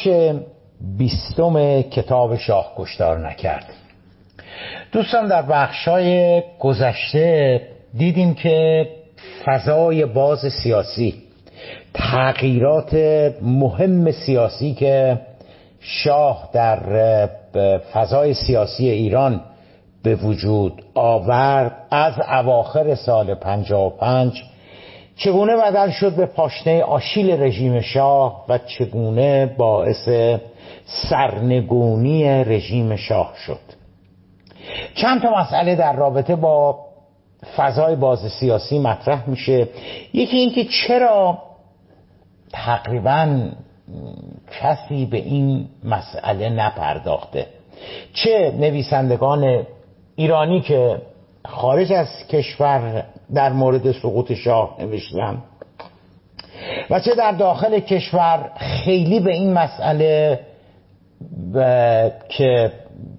بخش بیستم کتاب شاه کشتار نکرد. دوستان در بخش های گذشته دیدیم که فضای باز سیاسی تغییرات مهم سیاسی که شاه در فضای سیاسی ایران به وجود آورد از اواخر سال 55 چگونه بدل شد به پاشنه آشیل رژیم شاه و چگونه باعث سرنگونی رژیم شاه شد؟ چند تا مسئله در رابطه با فضای باز سیاسی مطرح میشه. یکی اینکه چرا تقریبا کسی به این مسئله نپرداخته؟ چه نویسندگان ایرانی که خارج از کشور در مورد سقوط شاه نوشتن. و چه در داخل کشور خیلی به این مسئله که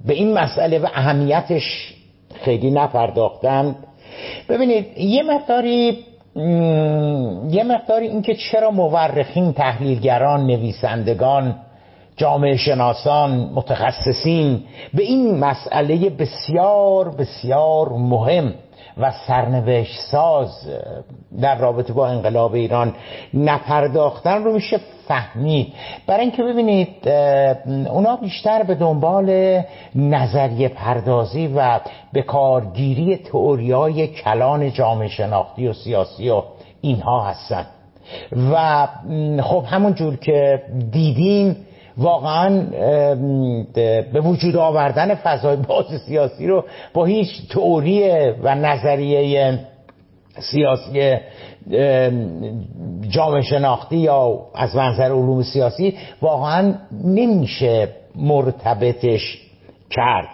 به این مسئله و اهمیتش خیلی نپرداختند ببینید یه مقداری یه مقداری اینکه چرا مورخین تحلیلگران نویسندگان جامعه شناسان متخصصین به این مسئله بسیار بسیار مهم و سرنوشت ساز در رابطه با انقلاب ایران نپرداختن رو میشه فهمید. برای اینکه ببینید اونا بیشتر به دنبال نظریه پردازی و به کارگیری تئوریای کلان جامعه شناختی و سیاسی و اینها هستن. و خب همون جور که دیدیم واقعا به وجود آوردن فضای باز سیاسی رو با هیچ تئوری و نظریه سیاسی جامعه شناختی یا از منظر علوم سیاسی واقعا نمیشه مرتبطش کرد.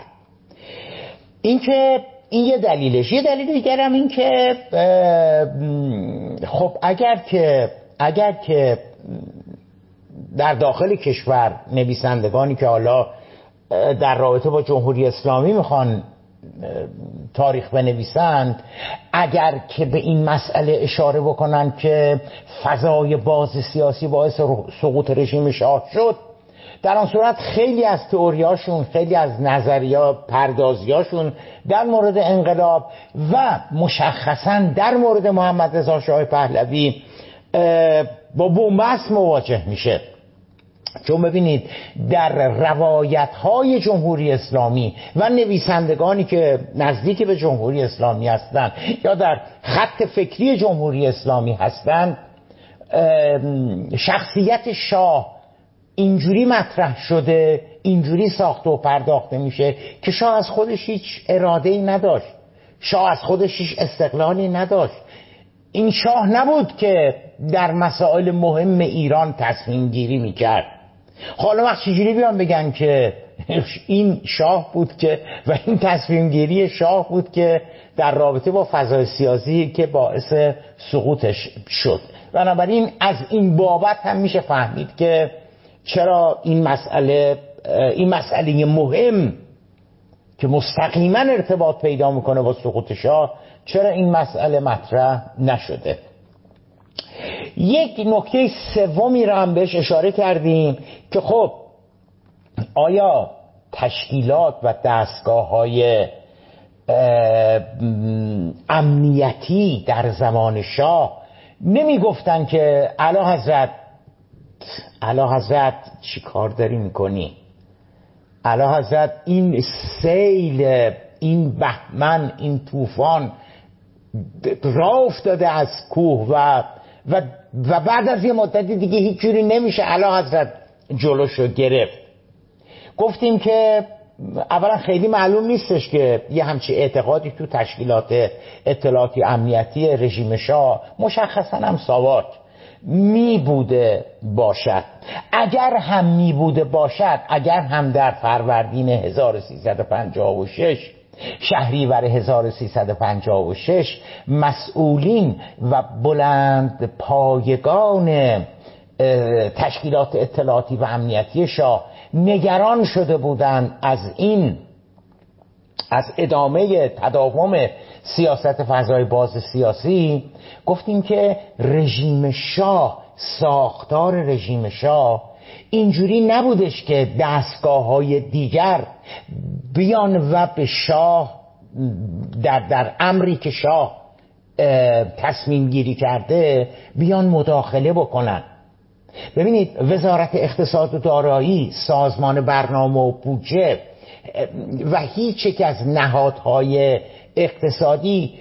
اینکه این یه دلیلش. یه دلیل دیگر هم این که خب اگر که اگر که در داخل کشور نویسندگانی که حالا در رابطه با جمهوری اسلامی می‌خوان تاریخ بنویسند اگر که به این مسئله اشاره بکنن که فضای باز سیاسی باعث سقوط رژیم شاه شد در آن صورت خیلی از تئوریاشون خیلی از نظریا پردازیاشون در مورد انقلاب و مشخصا در مورد محمد رضا شاه پهلوی با بومبست مواجه میشه. چون ببینید در روایت های جمهوری اسلامی و نویسندگانی که نزدیک به جمهوری اسلامی هستند یا در خط فکری جمهوری اسلامی هستند شخصیت شاه اینجوری مطرح شده اینجوری ساخته و پرداخته میشه که شاه از خودش هیچ اراده ای نداشت. شاه از خودش هیچ استقلالی نداشت. این شاه نبود که در مسائل مهم ایران تصمیم گیری می‌کرد. حالا وقت چجوری بیان بگن که این شاه بود که و این تصمیم گیری شاه بود که در رابطه با فضای سیاسی که باعث سقوطش شد. بنابراین از این بابت هم میشه فهمید که چرا این مسئله این مسئله مهم که مستقیما ارتباط پیدا می‌کنه با سقوط شاه چرا این مسئله مطرح نشده؟ یک نکته سومی را هم بهش اشاره کردیم که خب آیا تشکیلات و دستگاه های امنیتی در زمان شاه نمی گفتن که علا حضرت علا حضرت چی کار داری می‌کنی؟ علا حضرت این سیل این بهمن این طوفان را افتاده از کوه و و, و بعد از یه مدتی دیگه هیچ جوری نمیشه علا حضرت جلوشو گرفت. گفتیم که اولا خیلی معلوم نیستش که یه همچی اعتقادی تو تشکیلات اطلاعاتی امنیتی رژیم شاه مشخصا هم ساواک می بوده باشد. اگر هم می بوده باشد اگر هم در فروردین 1356 شهریور 1356 مسئولین و بلند پایگان تشکیلات اطلاعاتی و امنیتی شاه نگران شده بودند از این از ادامه تداوم سیاست فضای باز سیاسی. گفتیم که رژیم شاه ساختار رژیم شاه اینجوری نبودش که دستگاه های دیگر بیان و به شاه در, در امری که شاه تصمیم گیری کرده بیان مداخله بکنن. ببینید وزارت اقتصاد و دارایی سازمان برنامه و بودجه و هیچ یک از نهادهای اقتصادی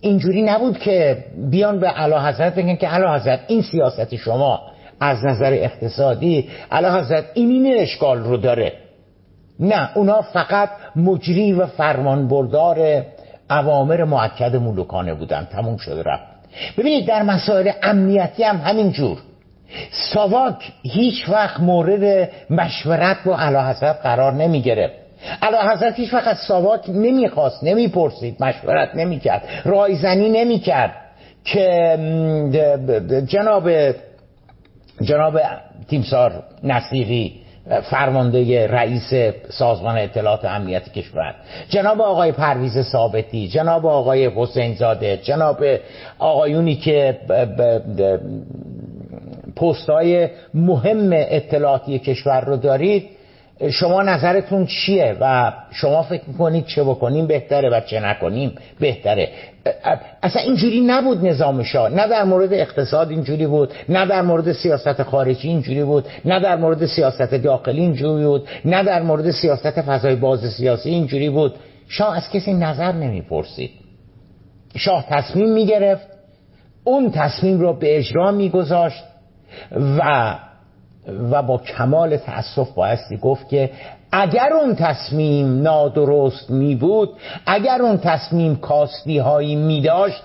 اینجوری نبود که بیان به علا حضرت بگن که علا حضرت این سیاست شما. از نظر اقتصادی علا حضرت این این اشکال رو داره. نه اونا فقط مجری و فرمان بردار اوامر معکد ملوکانه بودن. تموم شده رفت. ببینید در مسائل امنیتی هم همین جور. ساواک هیچ وقت مورد مشورت با علا حضرت قرار نمی گرفت علا حضرت هیچ وقت ساواک نمی‌خواست نمی‌پرسید مشورت نمی‌کرد رایزنی نمی‌کرد که جناب جناب تیمسار نصیری فرمانده رئیس سازمان اطلاعات امنیت کشور جناب آقای پرویز ثابتی جناب آقای حسین زاده جناب آقایونی که پستای مهم اطلاعاتی کشور رو دارید شما نظرتون چیه و شما فکر می‌کنید چه بکنیم؟ بهتره و چه نکنیم؟ بهتره. اصلا اینجوری نبود نظام شاه. نه در مورد اقتصاد اینجوری بود نه در مورد سیاست خارجی اینجوری بود نه در مورد سیاست داخلی اینجوری بود نه در مورد سیاست فضای باز سیاسی اینجوری بود. شاه از کسی نظر نمی‌پرسید. شاه تصمیم می‌گرفت اون تصمیم رو به اجرا میگذاشت و و با کمال تأسف بایستی گفت که اگر اون تصمیم نادرست می بود اگر اون تصمیم کاستی هایی می داشت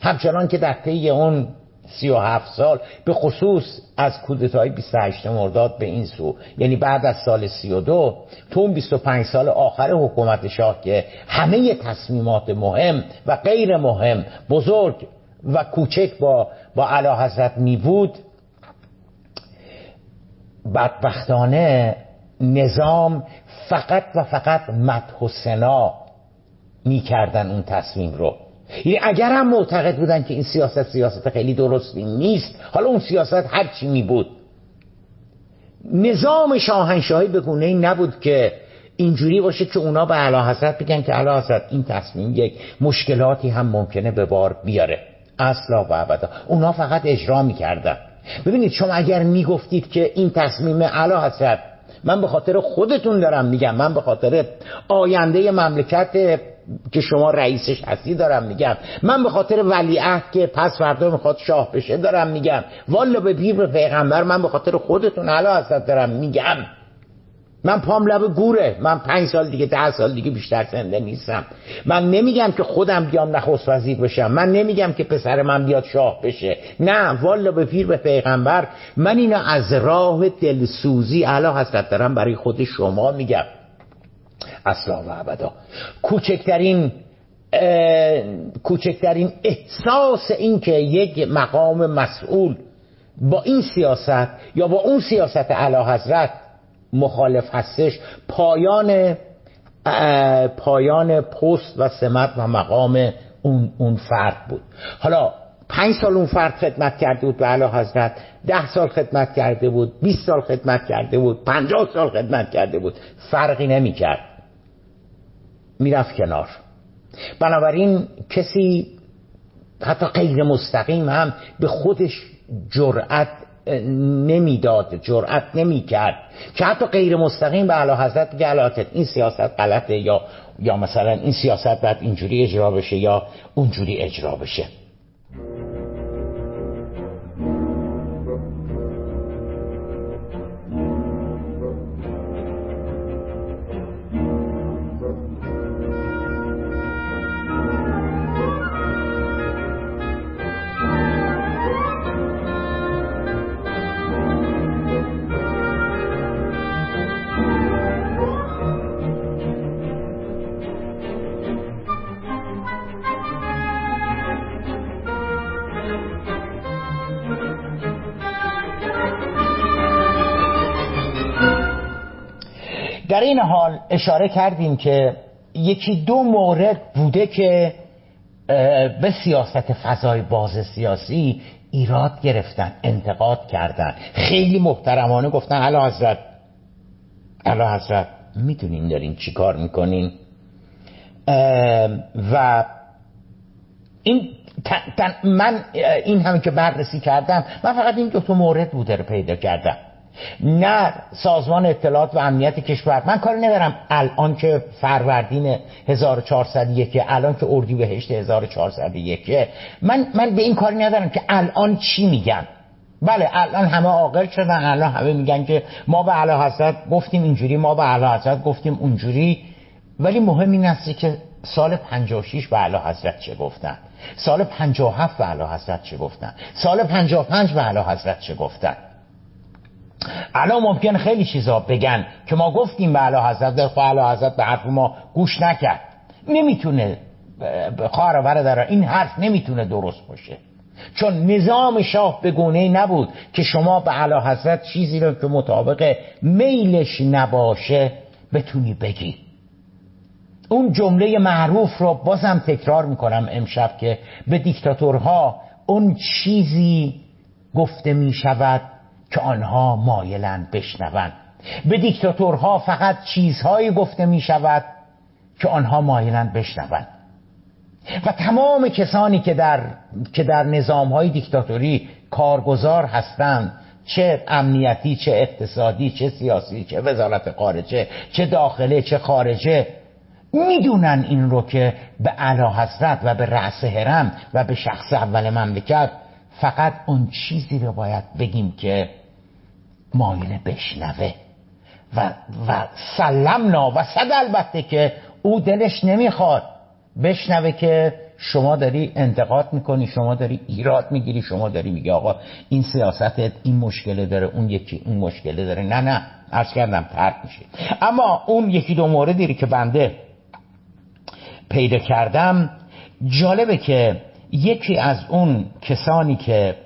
همچنان که در طی اون سی و هفت سال به خصوص از کودتای 28 مرداد به این سو یعنی بعد از سال 32 تو اون 25 سال آخر حکومت شاه که همه تصمیمات مهم و غیر مهم بزرگ و کوچک با با علا حضرت می بود بدبختانه نظام فقط و فقط مدح و سنا می‌کردن اون تصمیم رو. یعنی اگر هم معتقد بودن که این سیاست سیاست خیلی درستی نیست حالا اون سیاست هر چی می بود. نظام شاهنشاهی به گونه ای نبود که اینجوری باشه که اونا به علا حضرت بگن که علا حضرت این تصمیم یک مشکلاتی هم ممکنه به بار بیاره. اصلا و ابدا. اونا فقط اجرا می‌کردن. ببینید شما اگر می‌گفتید که این تصمیم علا حضرت من به خاطر خودتون دارم میگم من به خاطر آینده مملکت که شما رئیسش هستی دارم میگم من به خاطر ولیعهد که پس فردا می‌خواد شاه بشه دارم میگم والا به پیر پیغمبر من به خاطر خودتون علا حضرت دارم میگم. من پام لب گوره. من پنج سال دیگه ده سال دیگه بیشتر زنده نیستم. من نمیگم که خودم بیام نخست وزیر بشم. من نمیگم که پسر من بیاد شاه بشه. نه والا به پیر به پیغمبر. من اینو از راه دلسوزی علا حضرت دارم برای خود شما میگم. اصلا و ابدا. کوچکترین کوچکترین احساس این که یک مقام مسئول با این سیاست یا با اون سیاست علا حضرت مخالف هستش پایان پایان پست و سمت و مقام اون, اون فرد بود. حالا پنج سال اون فرد خدمت کرده بود به علا حضرت ده سال خدمت کرده بود 20 سال خدمت کرده بود پنجاه سال خدمت کرده بود. فرقی نمی کرد می‌رفت کنار. بنابراین کسی حتی غیر مستقیم هم به خودش جرأت نمی‌داد جرأت نمی‌کرد. که حتی غیر مستقیم به اعلی حضرت بگه این سیاست غلطه یا یا مثلا این سیاست باید اینجوری اجرا بشه یا اونجوری اجرا بشه. اشاره کردیم که یکی دو مورد بوده که به سیاست فضای باز سیاسی ایراد گرفتن انتقاد کردن. خیلی محترمانه گفتن علا حضرت علا حضرت می‌دونین دارین چی کار می‌کنین؟ و این من این همه که بررسی کردم من فقط این دو تا مورد بوده رو پیدا کردم. نه سازمان اطلاعات و امنیت کشور. من کاری ندارم الان که فروردین 1401 الان که اردی بهشت 1401 من من به این کاری ندارم که الان چی میگن. بله الان همه عاقل شدن الان همه میگن که ما به اعلی حضرت گفتیم اینجوری ما به اعلی حضرت گفتیم اونجوری. ولی مهم این است که سال 56 به اعلی حضرت چه گفتن؟ سال 57 به اعلی حضرت چه گفتن؟ سال 55 به اعلی حضرت چه گفتن؟ الان ممکن خیلی چیزا بگن که ما گفتیم به اعلی حضرت در اعلی حضرت به حرف ما گوش نکرد. نمی‌تونه خواهر برادر این حرف نمی‌تونه درست باشه. چون نظام شاه به گونه نبود که شما به اعلی حضرت چیزی رو که مطابق میلش نباشه بتونی بگی. اون جمله معروف رو بازم تکرار می‌کنم امشب که به دیکتاتورها اون چیزی گفته می شود که آنها مایلند بشنوند. به دیکتاتورها فقط چیزهایی گفته می شود که آنها مایلند بشنوند. و تمام کسانی که در, که در نظام های دیکتاتوری کارگزار هستند چه امنیتی چه اقتصادی چه سیاسی چه وزارت خارجه چه داخله چه خارجه می‌دونن این رو که به علا حضرت و به رأس هرم و به شخص اول مملکت فقط اون چیزی رو باید بگیم که مایل بشنوه. و, و سلمنا و صد البته که او دلش نمی‌خواد. بشنوه که شما داری انتقاد می‌کنی شما داری ایراد می‌گیری شما داری میگی آقا این سیاستت این مشکله داره اون یکی اون مشکله داره. نه نه عرض کردم ترک میشه. اما اون یکی دو موردی که بنده پیدا کردم جالبه که یکی از اون کسانی که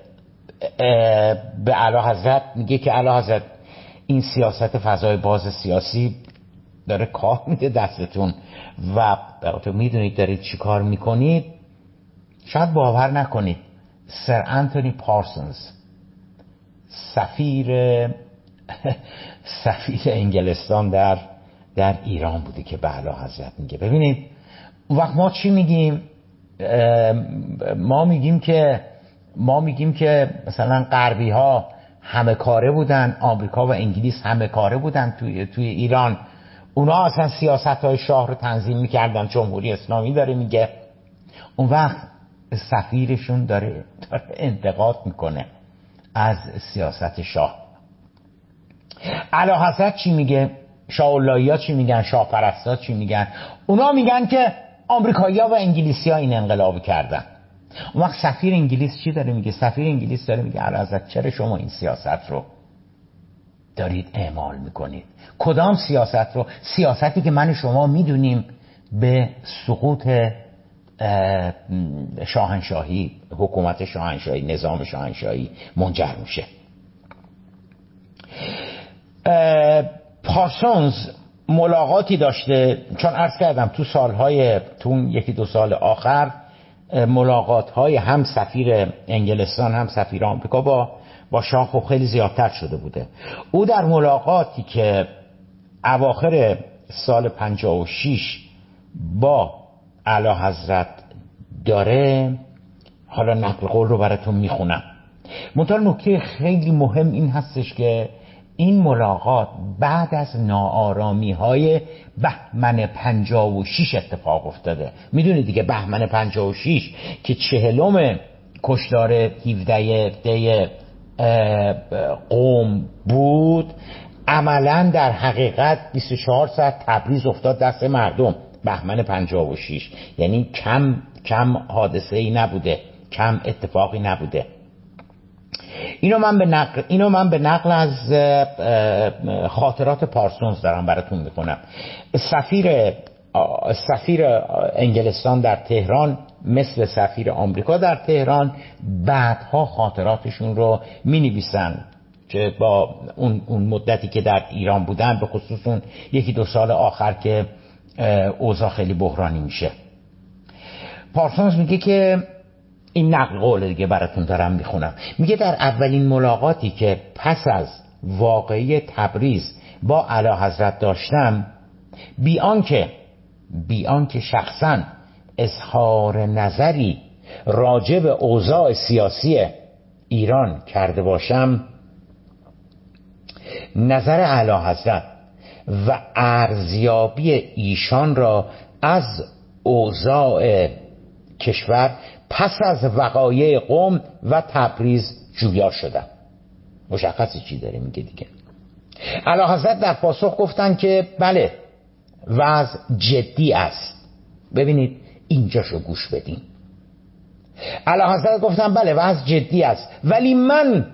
به علا حضرت میگه که علا حضرت این سیاست فضای باز سیاسی داره کار میده دستتون و تو می‌دونید دارید چی کار می‌کنید. شاید باور نکنید سر انتونی پارسونز سفیر سفیر انگلستان در در ایران بوده که به علا حضرت میگه. ببینید وقت ما چی میگیم؟ ما میگیم که ما میگیم که مثلا غربی ها همه کاره بودن آمریکا و انگلیس همه کاره بودن توی, توی ایران. اونا اصلا سیاست های شاه رو تنظیم می‌کردن جمهوری اسلامی داره میگه. اون وقت سفیرشون داره, داره انتقاد می‌کنه از سیاست شاه. علا حضرت چی میگه؟ شاه چی میگن؟ شاه چی میگن؟ اونا میگن که آمریکایی و انگلیسی ها این انقلاب کردن. اون وقت سفیر انگلیس چی داره میگه؟ سفیر انگلیس داره میگه ازت چرا شما این سیاست رو دارید اعمال می‌کنید؟ کدام سیاست رو؟ سیاستی که من شما می‌دونیم به سقوط شاهنشاهی حکومت شاهنشاهی نظام شاهنشاهی منجر میشه. پارسونز ملاقاتی داشته چون عرض کردم تو سالهای تو یکی دو سال آخر ملاقات های هم سفیر انگلستان هم سفیر آمریکا با با شاه خب خیلی زیادتر شده بوده. او در ملاقاتی که اواخر سال 56 با اعلی حضرت داره حالا نقل قول رو براتون می‌خونم. منتها نکته خیلی مهم این هستش که این ملاقات بعد از ناآرامی های بهمن پنجا و شیش اتفاق افتاده. می‌دونید دیگه بهمن پنجا و شیش که چهلم کشدار 17 دی قوم بود عملا در حقیقت 24 ساعت تبریز افتاد دست مردم. بهمن 56 یعنی کم کم حادثه ای نبوده کم اتفاقی نبوده. اینو من به نقل اینو من به نقل از خاطرات پارسونز دارم براتون می‌کنم سفیر سفیر انگلستان در تهران مثل سفیر آمریکا در تهران بعدها خاطراتشون رو می نویسن که با اون, اون مدتی که در ایران بودن به خصوص اون یکی دو سال آخر که اوضاع خیلی بحرانی میشه. پارسونز میگه که این نقل قول دیگه براتون دارم می‌خونم. میگه در اولین ملاقاتی که پس از واقعی تبریز با علا حضرت داشتم بیان که بیان که شخصا اظهار نظری راجع به اوضاع سیاسی ایران کرده باشم نظر علا حضرت و ارزیابی ایشان را از اوضاع کشور پس از وقایع قوم و تبریز جویا شدم مشخصی چی داره میگه دیگه. علا حضرت در پاسخ گفتن که بله وضع جدی است. ببینید اینجاشو گوش بدین. علا حضرت گفتن بله وضع جدی است. ولی من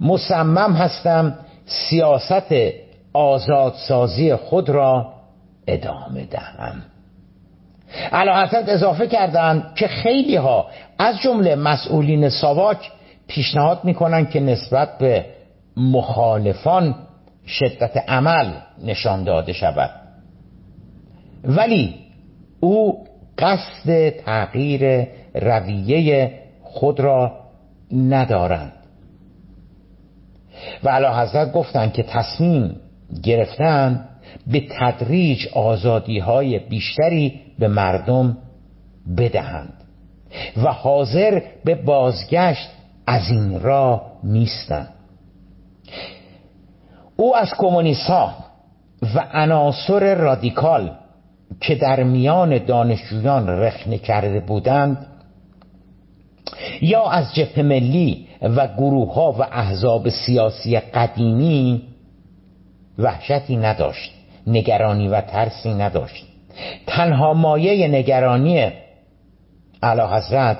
مصمم هستم سیاست آزادسازی خود را ادامه دهم. علا حضرت اضافه کردند که خیلی ها از جمله مسئولین ساواک پیشنهاد می‌کنن که نسبت به مخالفان شدت عمل نشان داده شود. ولی او قصد تغییر رویه خود را ندارند. و علا حضرت گفتند که تصمیم گرفتن به تدریج آزادی های بیشتری به مردم بدهند و حاضر به بازگشت از این را نیستند. او از کمونیست ها و عناصر رادیکال که در میان دانشجویان رخنه کرده بودند یا از جبهه ملی و گروه ها و احزاب سیاسی قدیمی وحشتی نداشت نگرانی و ترسی نداشت. تنها مایه نگرانی علا حضرت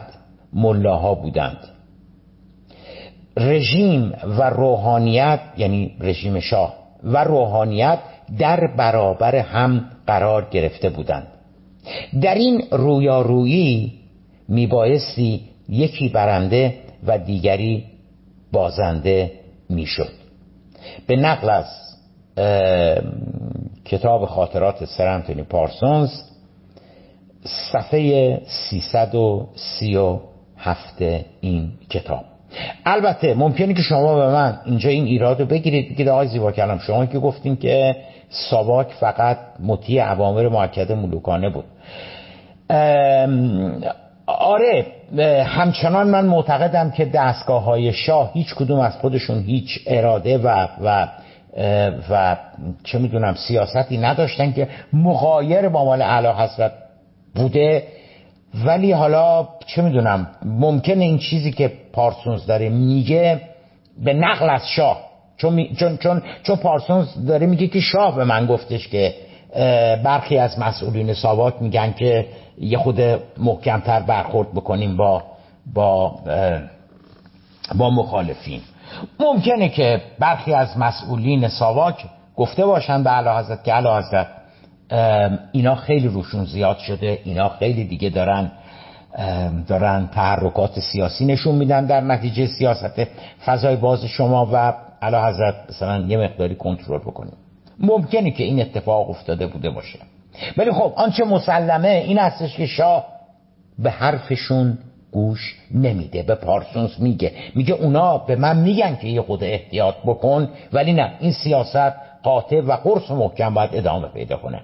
ملاها بودند. رژیم و روحانیت یعنی رژیم شاه و روحانیت در برابر هم قرار گرفته بودند. در این رویارویی میبایستی یکی برنده و دیگری بازنده می‌شد. به نقل از کتاب خاطرات سرانتونی پارسونز صفحه 337 این کتاب. البته ممکنه که شما به من اینجا این ایراد رو بگیرید بگید آقای زیبا کلام شما که گفتین که ساواک فقط مطیع عوامر معکد ملوکانه بود. آره همچنان من معتقدم که دستگاه های شاه هیچ کدوم از خودشون هیچ اراده و و و چه می‌دونم سیاستی نداشتن که مغایر با مال اعلی حضرت بوده. ولی حالا چه می‌دونم ممکنه این چیزی که پارسونز داره میگه به نقل از شاه. چون, چون, چون, چون پارسونز داره میگه که شاه به من گفتش که برخی از مسئولین ساواک میگن که یه خود محکمتر برخورد بکنیم با با با مخالفین. ممکنه که برخی از مسئولین ساواک گفته باشن به علا حضرت که علا حضرت اینا خیلی روشون زیاد شده اینا خیلی دیگه دارن دارن تحرکات سیاسی نشون میدن در نتیجه سیاست فضای باز شما و علا حضرت مثلا یه مقداری کنترل بکنیم ممکنه که این اتفاق افتاده بوده باشه. ولی خب آنچه مسلمه این هستش که شاه به حرفشون گوش نمیده. به پارسونز میگه. میگه اونا به من میگن که یه خود احتیاط بکن ولی نه این سیاست قاطع و قرص محکم باید ادامه پیدا کنه.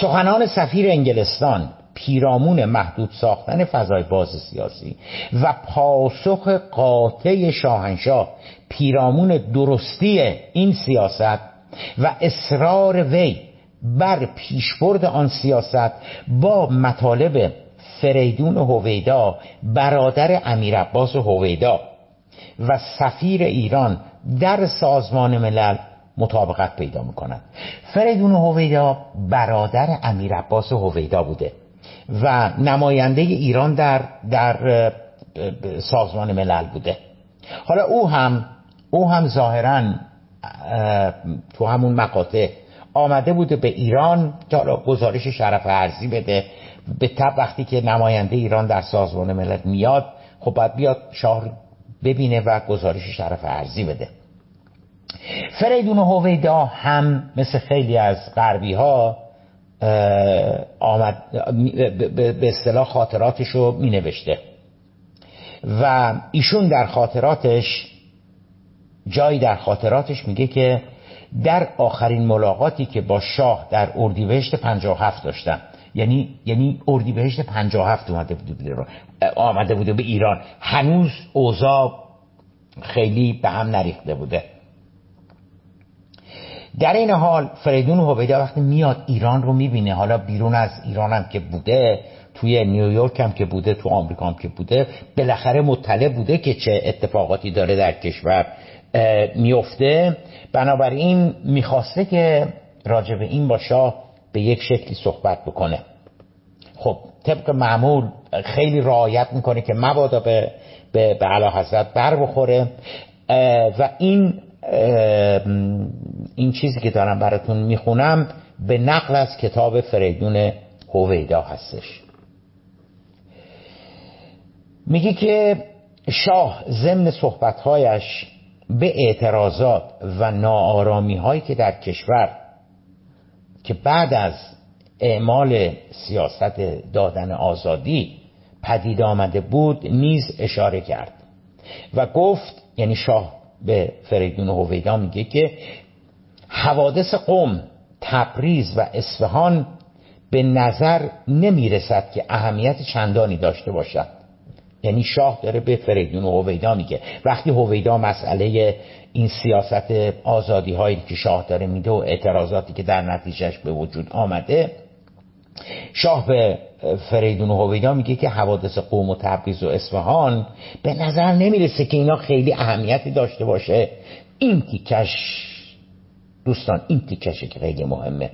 سخنان سفیر انگلستان پیرامون محدود ساختن فضای باز سیاسی و پاسخ قاطع شاهنشاه پیرامون درستی این سیاست و اصرار وی بر پیشبرد آن سیاست با مطالب فریدون هویدا برادر امیر عباس هویدا و سفیر ایران در سازمان ملل مطابقت پیدا می‌کنند. فریدون هویدا برادر امیر عباس هویدا بوده و نماینده ایران در در سازمان ملل بوده. حالا او هم او هم ظاهرا تو همون مقاطع آمده بوده به ایران حالا گزارش شرف ارزی بده. به تب وقتی که نماینده ایران در سازمان ملل میاد خب باید بیاد شاه ببینه و گزارش شرف ارزی بده. فریدون هویدا هم مثل خیلی از غربی ها آمد به اصطلاح خاطراتش رو می نوشته و ایشون در خاطراتش جایی در خاطراتش میگه که در آخرین ملاقاتی که با شاه در اردیبهشت 57 داشتم یعنی یعنی اردیبهشت 57 اومده بوده آمده بوده به ایران. هنوز اوضاع خیلی به هم نریخته بوده. در این حال فریدون هویدا وقتی میاد ایران رو می‌بینه حالا بیرون از ایران هم که بوده توی نیویورک هم که بوده تو آمریکا هم که بوده بالاخره مطلع بوده که چه اتفاقاتی داره در کشور میفته بنابراین می‌خواسته که راجع به این با شاه به یک شکلی صحبت بکنه. خب طبق معمول خیلی رعایت می‌کنه که مبادا به به, به حضرت بر بخوره. و این این چیزی که دارم براتون می‌خونم به نقل از کتاب فریدون هویدا هستش. میگه که شاه ضمن صحبتهایش به اعتراضات و ناآرامی هایی که در کشور که بعد از اعمال سیاست دادن آزادی پدید آمده بود نیز اشاره کرد و گفت یعنی شاه به فریدون هویدا میگه که حوادث قوم تبریز و اصفهان به نظر نمی‌رسد که اهمیت چندانی داشته باشد. یعنی شاه داره به فریدون هویدا میگه. وقتی هویدا مسئله این سیاست آزادی هایی که شاه داره میده و اعتراضاتی که در نتیجهش به وجود آمده شاه به فریدون و هویدا میگه که حوادث قوم و تبریز و اصفهان به نظر نمی‌رسه که اینا خیلی اهمیتی داشته باشه. این تیکش دوستان این تیکشه که خیلی مهمه.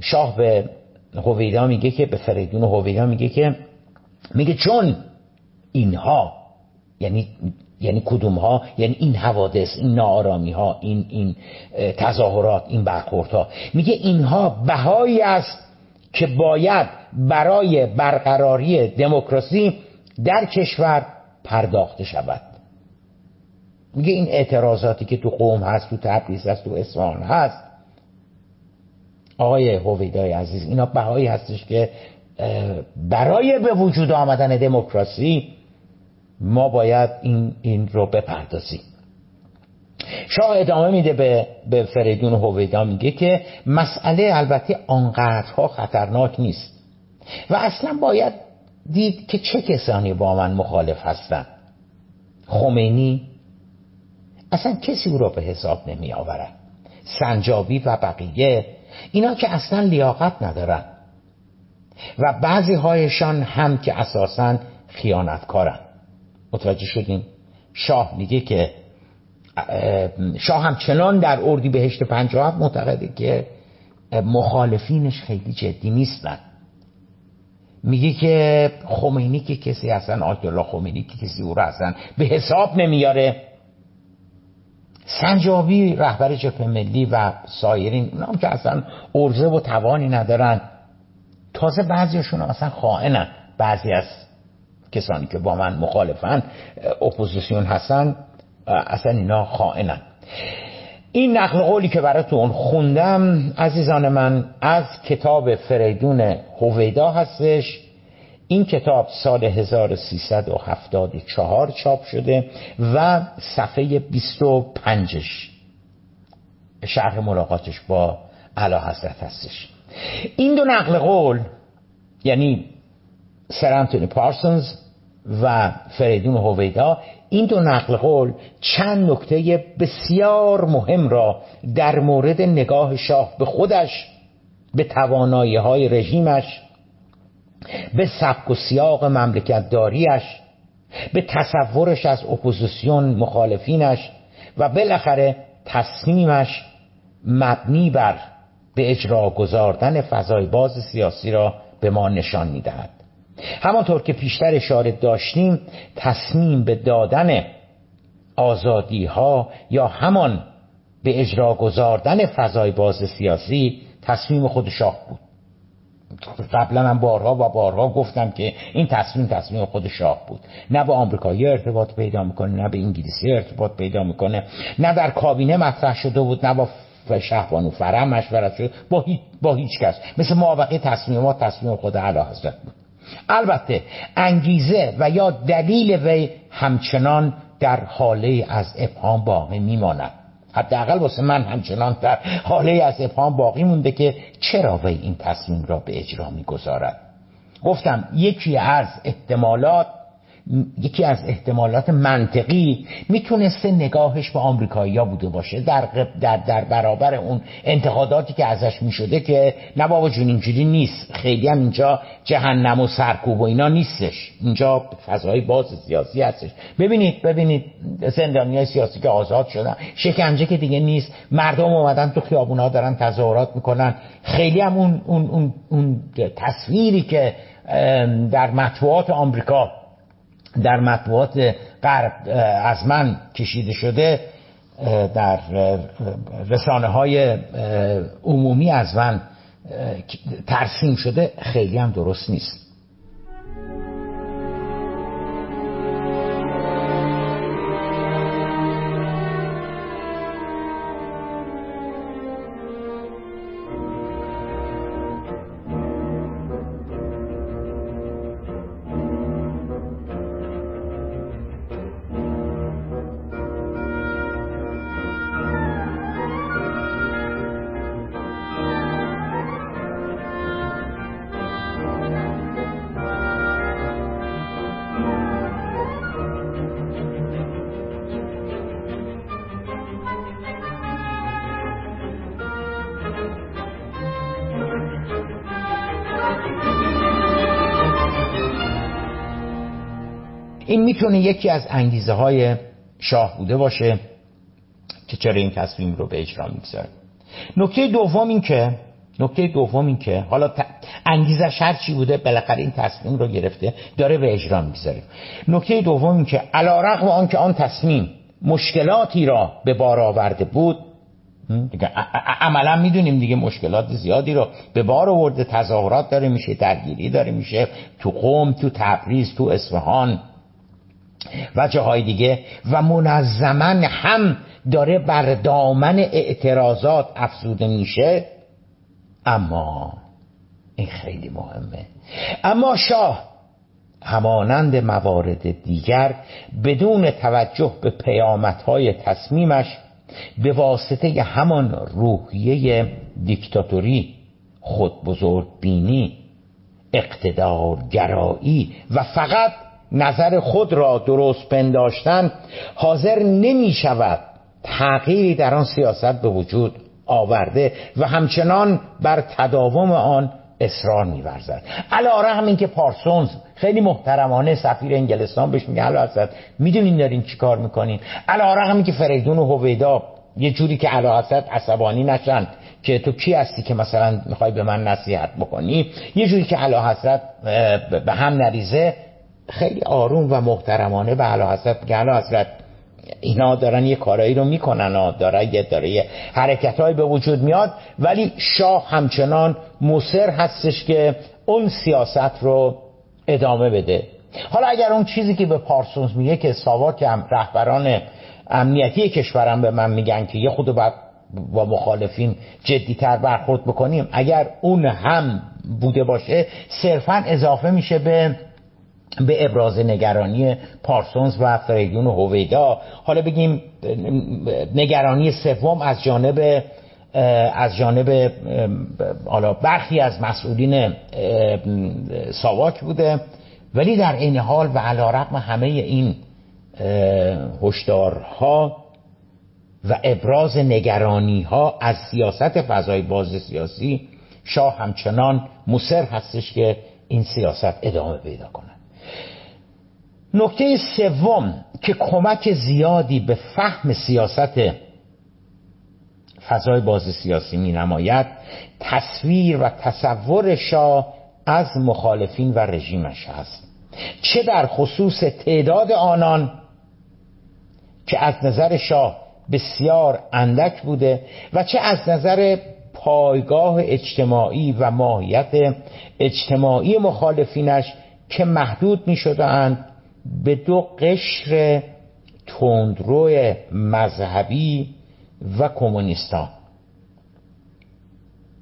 شاه به هویدا میگه که به فریدون و هویدا میگه که میگه چون اینها یعنی یعنی کدوم ها یعنی این حوادث این نارامی ها این این تظاهرات این برخورد ها میگه اینها بهایی است که باید برای برقراری دموکراسی در کشور پرداخته شود. میگه این اعتراضاتی که تو قوم هست تو تبریز هست تو اصفهان هست. آقای هویدای عزیز اینا بهایی هستش که برای به وجود آمدن دموکراسی ما باید این, این رو بپردازیم. شاه ادامه میده به, به فریدون هویدا میگه که مسئله البته آنقدرها خطرناک نیست و اصلا باید دید که چه کسانی با من مخالف هستن خمینی اصلا کسی او را به حساب نمی آورد. سنجابی و بقیه اینا که اصلا لیاقت ندارن و بعضی هایشان هم که اساسا خیانتکارن. متوجه شدیم. شاه میگه که شاه هم چنان در اردی بهشت پنجاه معتقده که مخالفینش خیلی جدی نیستن. میگه که خمینی که کسی اصلا آیت الله خمینی که کسی او را اصلا به حساب نمیاره. سنجابی رهبر جبهه ملی و سایرین اونا هم که اصلا ارزه و توانی ندارن. تازه بعضیشون اصلا خائنن. بعضی از کسانی که با من مخالفن اپوزیسیون هستن اصلا اینا خائنن. این نقل قولی که براتون خوندم عزیزان من از کتاب فریدون هویدا هستش. این کتاب سال 1374 چاپ شده و صفحه 25 شرح ملاقاتش با علا حضرت هستش. این دو نقل قول یعنی سر انتونی پارسونز و فریدون هویدا این دو نقل قول چند نکته بسیار مهم را در مورد نگاه شاه به خودش به توانایی های رژیمش به سبک و سیاق مملکت داریش به تصورش از اپوزیسیون مخالفینش و بالاخره تصمیمش مبنی بر به اجرا گذاردن فضای باز سیاسی را به ما نشان می‌دهد. همانطور که پیشتر اشاره داشتیم تصمیم به دادن آزادی ها یا همان به اجرا گذاردن فضای باز سیاسی تصمیم خود شاه بود. قبلا هم بارها و بارها گفتم که این تصمیم تصمیم خود شاه بود. نه به آمریکایی ارتباط پیدا می‌کنه نه به انگلیسی ارتباط پیدا می‌کنه نه در کابینه مطرح شده بود نه با شهبانو فرم مشورت شد با, هیچ با هیچ کس. مثل موافقه تصمیمات تصمیم خود علا حضرت بود. البته انگیزه و یا دلیل وی همچنان در حاله از ابهام باقی میماند. حداقل واسه من همچنان در حاله از ابهام باقی مونده که چرا وی این تصمیم را به اجرا می‌گذارد. گفتم یکی از احتمالات یکی از احتمالات منطقی می‌تونسته نگاهش به آمریکایی بوده باشه. در, در, در برابر اون انتقاداتی که ازش می‌شده که نه بابا جون اینجوری نیست. خیلی هم اینجا جهنم و سرکوب و اینا نیستش. اینجا فضای باز سیاسی هستش. ببینید ببینید زندانی های سیاسی که آزاد شدن. شکنجه که دیگه نیست. مردم اومدن تو خیابونا دارن تظاهرات می‌کنن. خیلی هم اون, اون, اون, اون تصویری که در مطبوعات آمریکا در مطبوعات غرب از من کشیده شده در رسانه های عمومی از من ترسیم شده خیلی هم درست نیست. این می‌تونه یکی از انگیزه های شاه بوده باشه که چرا این تصمیم رو به اجرا می‌گذاره. نکته دوم این که نکته دوم این که حالا انگیزه هر چی بوده بالاخره این تصمیم رو گرفته داره به اجرا می‌گذاره. نکته دوم این که علا رقم آنکه آن تصمیم مشکلاتی را به بار آورده بود عملا می‌دونیم دیگه مشکلات زیادی رو به بار آورده تظاهرات داره میشه درگیری داره میشه تو قوم تو تبریز تو اصفهان و جاهای دیگه و منظما هم داره بر دامن اعتراضات افزوده میشه. اما این خیلی مهمه. اما شاه همانند موارد دیگر بدون توجه به پیامدهای تصمیمش به واسطه همان روحیه دیکتاتوری خود بزرگ بینی اقتدارگرایی و فقط نظر خود را درست پنداشتن حاضر نمی شود تغییری در آن سیاست به وجود آورده و همچنان بر تداوم آن اصرار میورزد. علا رحم این که پارسونز خیلی محترمانه سفیر انگلستان بهش میگه علا حضرت می‌دونین دارین چی کار می‌کنین؟ علا رحم که فریدون و هویدا یه جوری که علا حضرت عصبانی نشن که تو کی هستی که مثلا می‌خوای به من نصیحت بکنی؟ یه جوری که علا حضرت به هم نریزه خیلی آروم و محترمانه به علا حضرت علا حضرت اینا دارن یه کارایی رو می‌کنن و داره یه داره یه حرکت به وجود میاد ولی شاه همچنان مصر هستش که اون سیاست رو ادامه بده. حالا اگر اون چیزی که به پارسونز میگه که ساواک هم رهبران امنیتی کشورم به من میگن که یه خود باید با مخالفین جدیتر برخورد بکنیم اگر اون هم بوده باشه صرفا اضافه میشه به به ابراز نگرانی پارسونز و فریدون و هویدا. حالا بگیم نگرانی سوم از جانب از جانب حالا برخی از مسئولین ساواک بوده. ولی در این حال و علا رقم همه این هشدارها و ابراز نگرانی ها از سیاست فضای باز سیاسی شاه همچنان مصر هستش که این سیاست ادامه پیدا کنه. نکته سوم که کمک زیادی به فهم سیاست فضای باز سیاسی می نماید تصویر و تصور شاه از مخالفین و رژیمش است. چه در خصوص تعداد آنان که از نظر شاه بسیار اندک بوده و چه از نظر پایگاه اجتماعی و ماهیت اجتماعی مخالفینش که محدود می شدند به دو قشر تندرو مذهبی و کمونیستان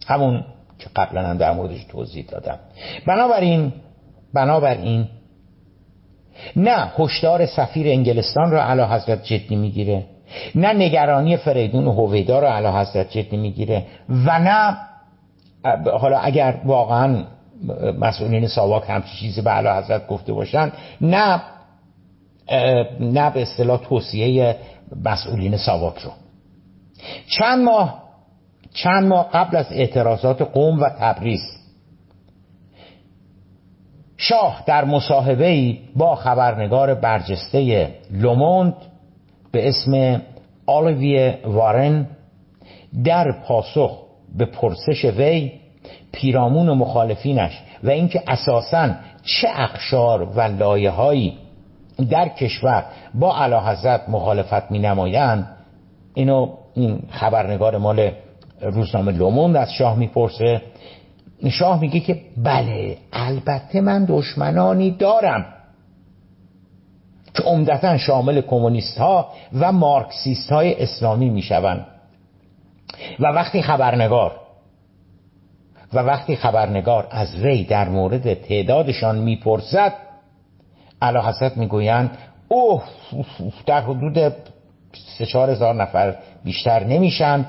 همون که قبلا هم در موردش توضیح دادم. بنابراین بنابراین نه هشدار سفیر انگلستان را علا حضرت جدی می‌گیره نه نگرانی فریدون و هویدا را علا حضرت جدی می‌گیره و نه حالا اگر واقعا مسئولین ساواک همچی چیزی به علا حضرت گفته باشن نه نه به اصطلاح توصیه مسئولین ساواک رو. چند ماه چند ماه قبل از اعتراضات قوم و تبریز شاه در مصاحبه با خبرنگار برجسته لوموند به اسم آلویه وارن در پاسخ به پرسش وی پیرامون و مخالفینش و اینکه اساسا چه اقشار و لایه در کشور با علا حضرت مخالفت می نمایند اینو این خبرنگار مال روزنامه لوموند از شاه می‌پرسه. شاه میگه که بله البته من دشمنانی دارم که عمدتا شامل کمونیست ها و مارکسیست های اسلامی می‌شوند. و وقتی خبرنگار و وقتی خبرنگار از وی در مورد تعدادشان می‌پرسد علا حضرت می‌گویند اوه در حدود سه چهار هزار نفر بیشتر نمیشن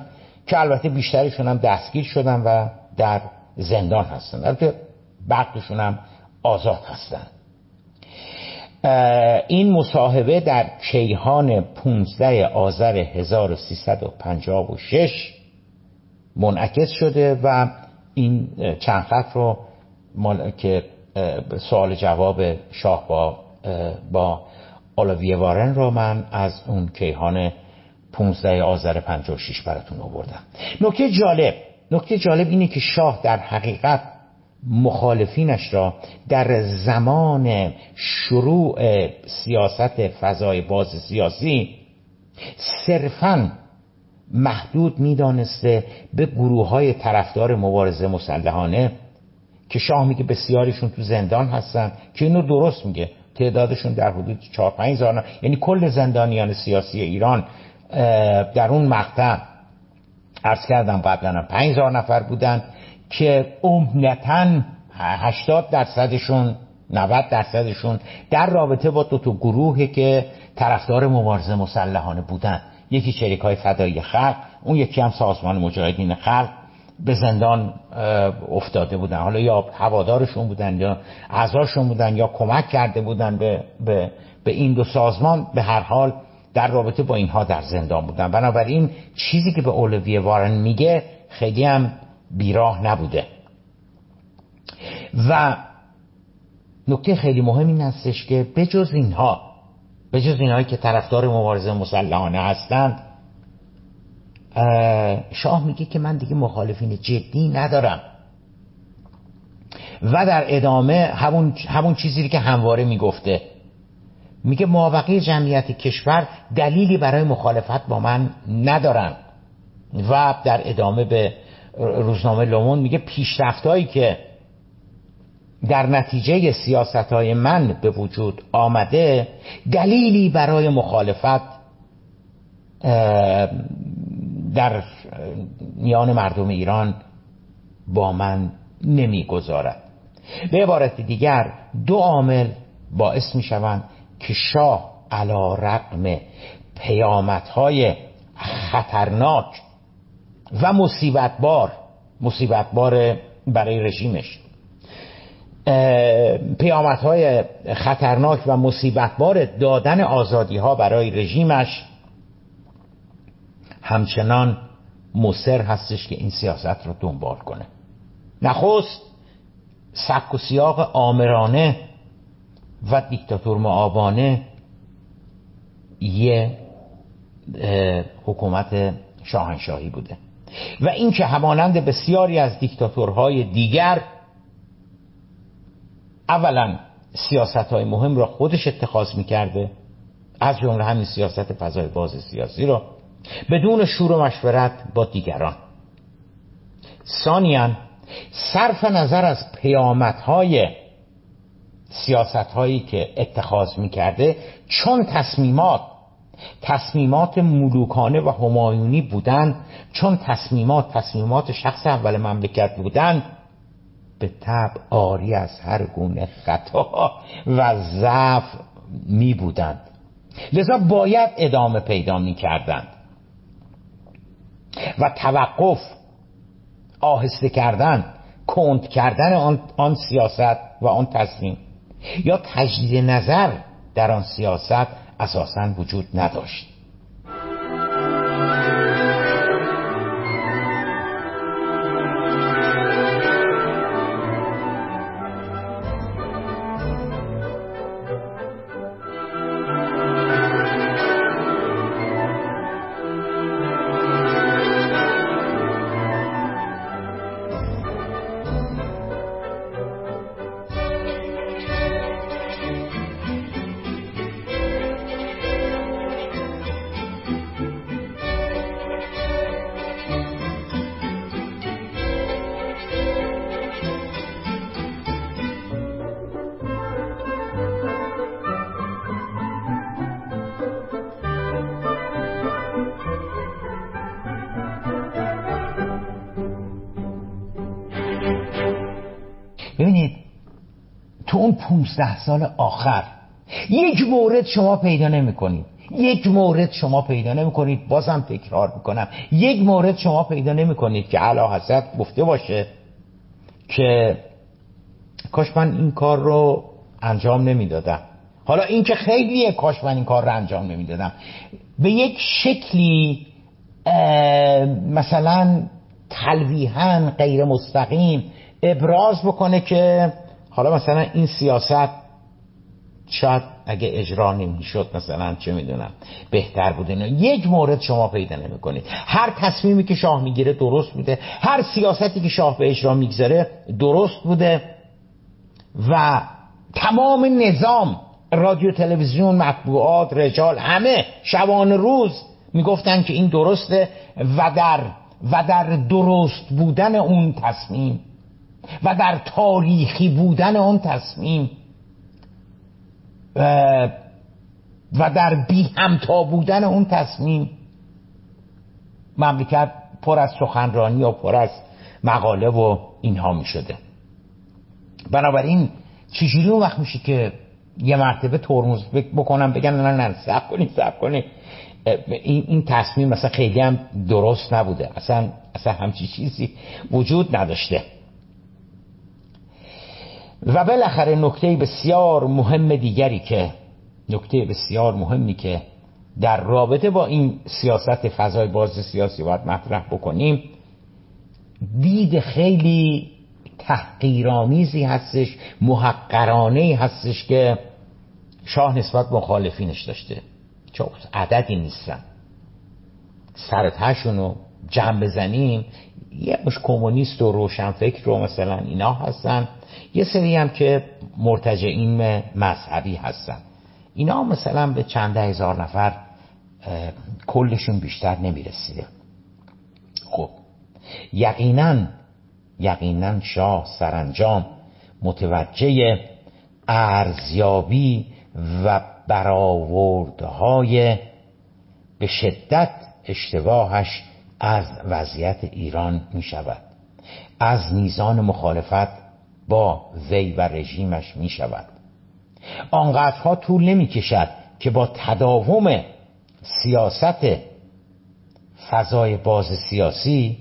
که البته بیشترشون هم دستگیر شدن و در زندان هستن. البته بقیشون هم آزاد هستن. این مصاحبه در کیهان 15 آذر 1356 منعکس شده و این چند خط رو که سوال جواب شاه با با آلاویه وارن رو من از اون کیهان 15 آذر 56 براتون آوردم. نکته جالب نکته جالب اینه که شاه در حقیقت مخالفینش را در زمان شروع سیاست فضای باز سیاسی صرفا محدود می‌دانسته به گروه های طرفدار مبارزه مسلحانه که شاه میگه بسیاریشون تو زندان هستن که اینو درست میگه. تعدادشون در حدود 4 5 هزار یعنی کل زندانیان سیاسی ایران در اون مقطع عرض کردم قبلا 5 هزار نفر بودن که عمدتا 80 درصدشون 90 درصدشون در رابطه با دو تا گروهی که طرفدار مبارزه مسلحانه بودن. یکی شریک های فدایی خلق اون یکی هم سازمان مجاهدین خلق به زندان افتاده بودن. حالا یا هوادارشون بودن یا اعضاشون بودن یا کمک کرده بودن به, به, به این دو سازمان به هر حال در رابطه با اینها در زندان بودن. بنابراین چیزی که به اولویه وارن میگه خیلی هم بیراه نبوده. و نکته خیلی مهم این هستش که بجز اینها بجز اینهایی که طرفدار مبارزه مسلحانه هستند شاه میگه که من دیگه مخالفین جدی ندارم. و در ادامه همون, همون چیزی که همواره می‌گفته. میگه موافقه جمعیت کشور دلیلی برای مخالفت با من ندارن و در ادامه به روزنامه لومون میگه پیشرفتهایی که در نتیجه سیاست های من به وجود آمده دلیلی برای مخالفت در میان مردم ایران با من نمی‌گذارد. به عبارت دیگر دو عامل باعث می شوند که شاه علا رقم پیامت های خطرناک و مصیبت بار مصیبت بار برای رژیمش پیامت های خطرناک و مصیبت بار دادن آزادی ها برای رژیمش همچنان مصر هستش که این سیاست رو دنبال کنه. نخست سبک و سیاق آمرانه و دیکتاتور معابانه یه حکومت شاهنشاهی بوده. و این که همانند بسیاری از دیکتاتورهای دیگر اولا سیاست های مهم را خودش اتخاذ می‌کرده از جمله همین سیاست فضای باز سیاسی را بدون شور و مشورت با دیگران. ثانیا صرف نظر از پیامت های سیاست هایی که اتخاذ می‌کرده چون تصمیمات تصمیمات ملوکانه و همایونی بودند چون تصمیمات تصمیمات شخص اول مملکت بودند به طب آری از هر گونه خطا و ضعف می بودند لذا باید ادامه پیدا می کردند و توقف آهسته کردن کند کردن آن, آن سیاست و آن تصمیم یا تجدید نظر در آن سیاست اساسا وجود نداشت. اون 15 سال آخر. یک مورد شما پیدا نمی کنید یک مورد شما پیدا نمی کنید بازم تکرار می‌کنم. یک مورد شما پیدا نمی کنید که علا حضرت گفته باشه که کاش من این کار رو انجام نمی‌دادم. حالا این که خیلیه کاش من این کار رو انجام نمی‌دادم. به یک شکلی مثلا تلویحا غیر مستقیم ابراز بکنه که حالا مثلا این سیاست شاید اگه اجرا نمی‌شد مثلا چه می‌دونم بهتر بوده یک مورد شما پیدا نمی کنید هر تصمیمی که شاه می‌گیره درست بوده. هر سیاستی که شاه به اجرا می‌گذاره درست بوده. و تمام نظام رادیو تلویزیون مطبوعات رجال همه شبان روز می‌گفتن که این درسته و در و در درست بودن اون تصمیم و در تاریخی بودن اون تصمیم و در بی همتا بودن اون تصمیم مملکت پر از سخنرانی و پر از مقاله و اینها می شده. بنابراین چجوری اون وقت میشه که یه مرتبه ترمز بکنم بگن نه نه سب کنید سب کنید. این, این تصمیم مثلا خیلی هم درست نبوده. اصلا, اصلا همچی چیزی وجود نداشته. و بالاخره نکته بسیار مهم دیگری که نکته بسیار مهمی که در رابطه با این سیاست فضای باز سیاسی باید مطرح بکنیم دید خیلی تحقیرآمیزی هستش محقرانه هستش که شاه نسبت مخالفینش داشته. چون عددی نیستن. سرتهشون رو جمع بزنیم یه مش کمونیست و روشنفکر رو مثلا اینا هستن. یه سری هم که مرتجعین مذهبی هستن. اینا مثلا به چند هزار نفر کلشون بیشتر نمی‌رسیده. خب یقینا یقینا شاه سرانجام متوجه ارزیابی و برآوردهای به شدت اشتباهش از وضعیت ایران می شود از میزان مخالفت با وی و رژیمش می شود آنقدرها طول نمی کشد که با تداوم سیاست فضای باز سیاسی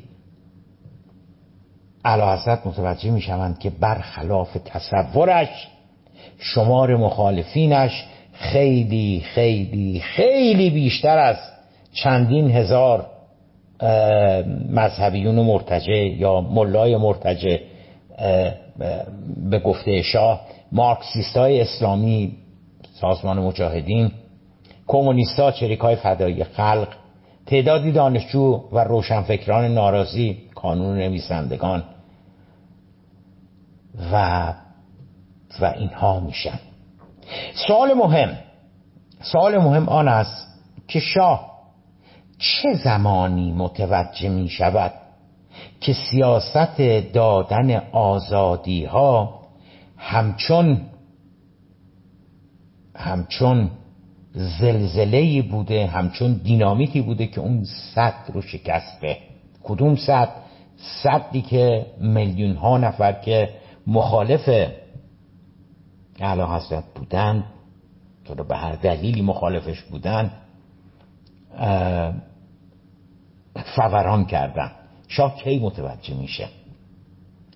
علاحظت متوجه می شوند که برخلاف تصورش شمار مخالفینش خیلی خیلی خیلی بیشتر از چندین هزار مذهبیون مرتجع یا ملای مرتجع به گفته شاه مارکسیست های اسلامی سازمان مجاهدین کمونیست ها چریک های فدایی خلق تعدادی دانشجو و روشنفکران ناراضی کانون نویسندگان و و اینها میشن. سوال مهم سوال مهم آن است که شاه چه زمانی متوجه می شود که سیاست دادن آزادی ها همچون همچون زلزله بوده همچون دینامیتی بوده که اون صد رو شکسته. کدوم صد؟ صدی که میلیون ها نفر که مخالف اعلی حضرت بودن تو به هر دلیلی مخالفش بودن فوران کردن. شاه کی متوجه میشه؟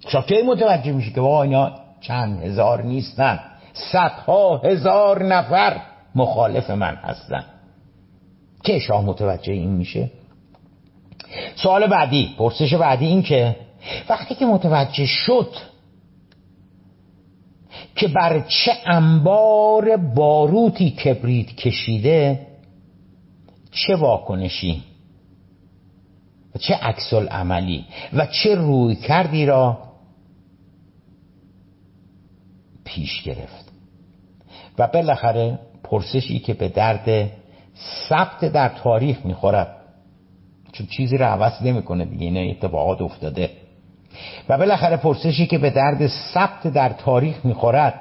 شاه کی متوجه میشه که با اینا چند هزار نیستن صدها هزار نفر مخالف من هستن. که شاه متوجه این میشه؟ سوال بعدی پرسش بعدی این که وقتی که متوجه شد که بر چه انبار باروتی کبریت کشیده چه واکنشی؟ چه عکس عملی و چه روی کردی را پیش گرفت. و بالاخره پرسشی که به درد ثبت در تاریخ می‌خورد چون چیزی رو عوض نمی‌کنه دیگه این اتفاقات افتاده. و بالاخره پرسشی که به درد ثبت در تاریخ می‌خورد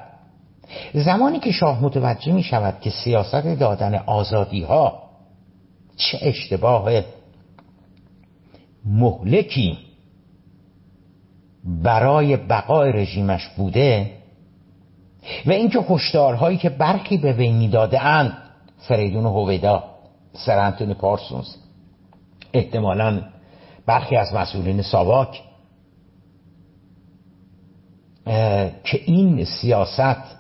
زمانی که شاه متوجه می شود که سیاست دادن آزادی ها چه اشتباه مهلکی برای بقای رژیمش بوده و اینکه هشدارهایی که برخی به وی می‌داده اند. فریدون هویدا سر پارسونز. احتمالا برخی از مسئولین ساواک که این سیاست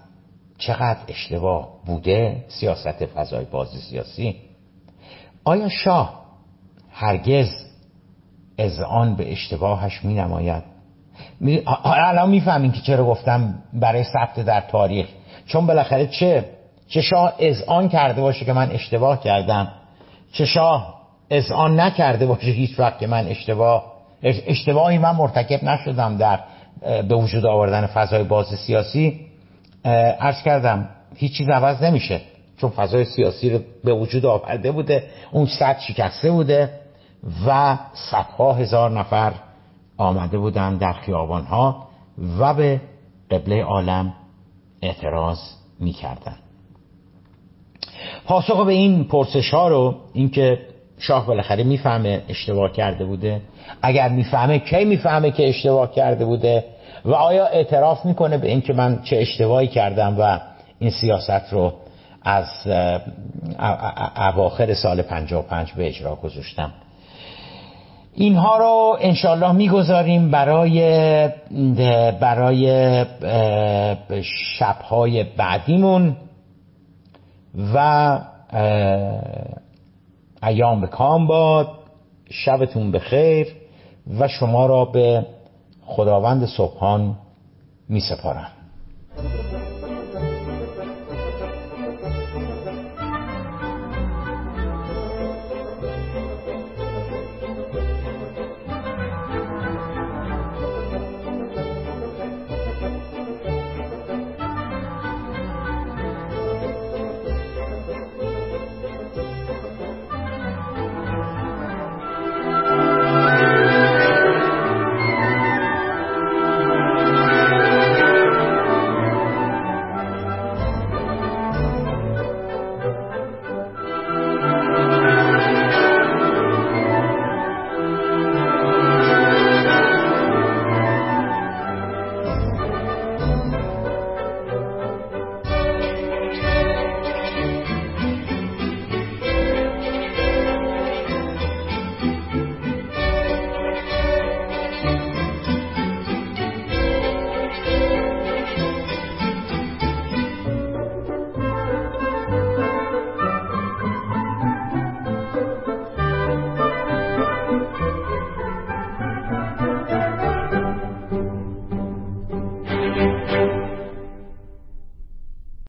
چقدر اشتباه بوده سیاست فضای بازی سیاسی. آیا شاه هرگز از آن به اشتباهش می نماید الان می‌فهمین که چرا گفتم برای ثبت در تاریخ. چون بالاخره چه چه شاه آن کرده باشه که من اشتباه کردم. چه شاه آن نکرده باشه هیچ وقت که من اشتباه اشتباهی من مرتکب نشدم در به وجود آوردن فضای باز سیاسی. عرض کردم هیچ چیز عوض نمیشه. چون فضای سیاسی رو به وجود آورده بوده اون صد شکسته بوده. و صدها هزار نفر آمده بودن در خیابان ها و به قبله عالم اعتراض می‌کردن پاسخ به این پرسش ها رو اینکه شاه بالاخره می‌فهمه اشتباه کرده بوده اگر می‌فهمه کی می‌فهمه که اشتباه کرده بوده و آیا اعتراف می‌کنه به اینکه من چه اشتباهی کردم و این سیاست رو از اواخر سال 55 به اجرا گذاشتم. اینها رو انشالله می‌گذاریم برای برای شبهای بعدیمون و ایام به کام باد شبتون بخیر و شما را به خداوند صبحان می سپارم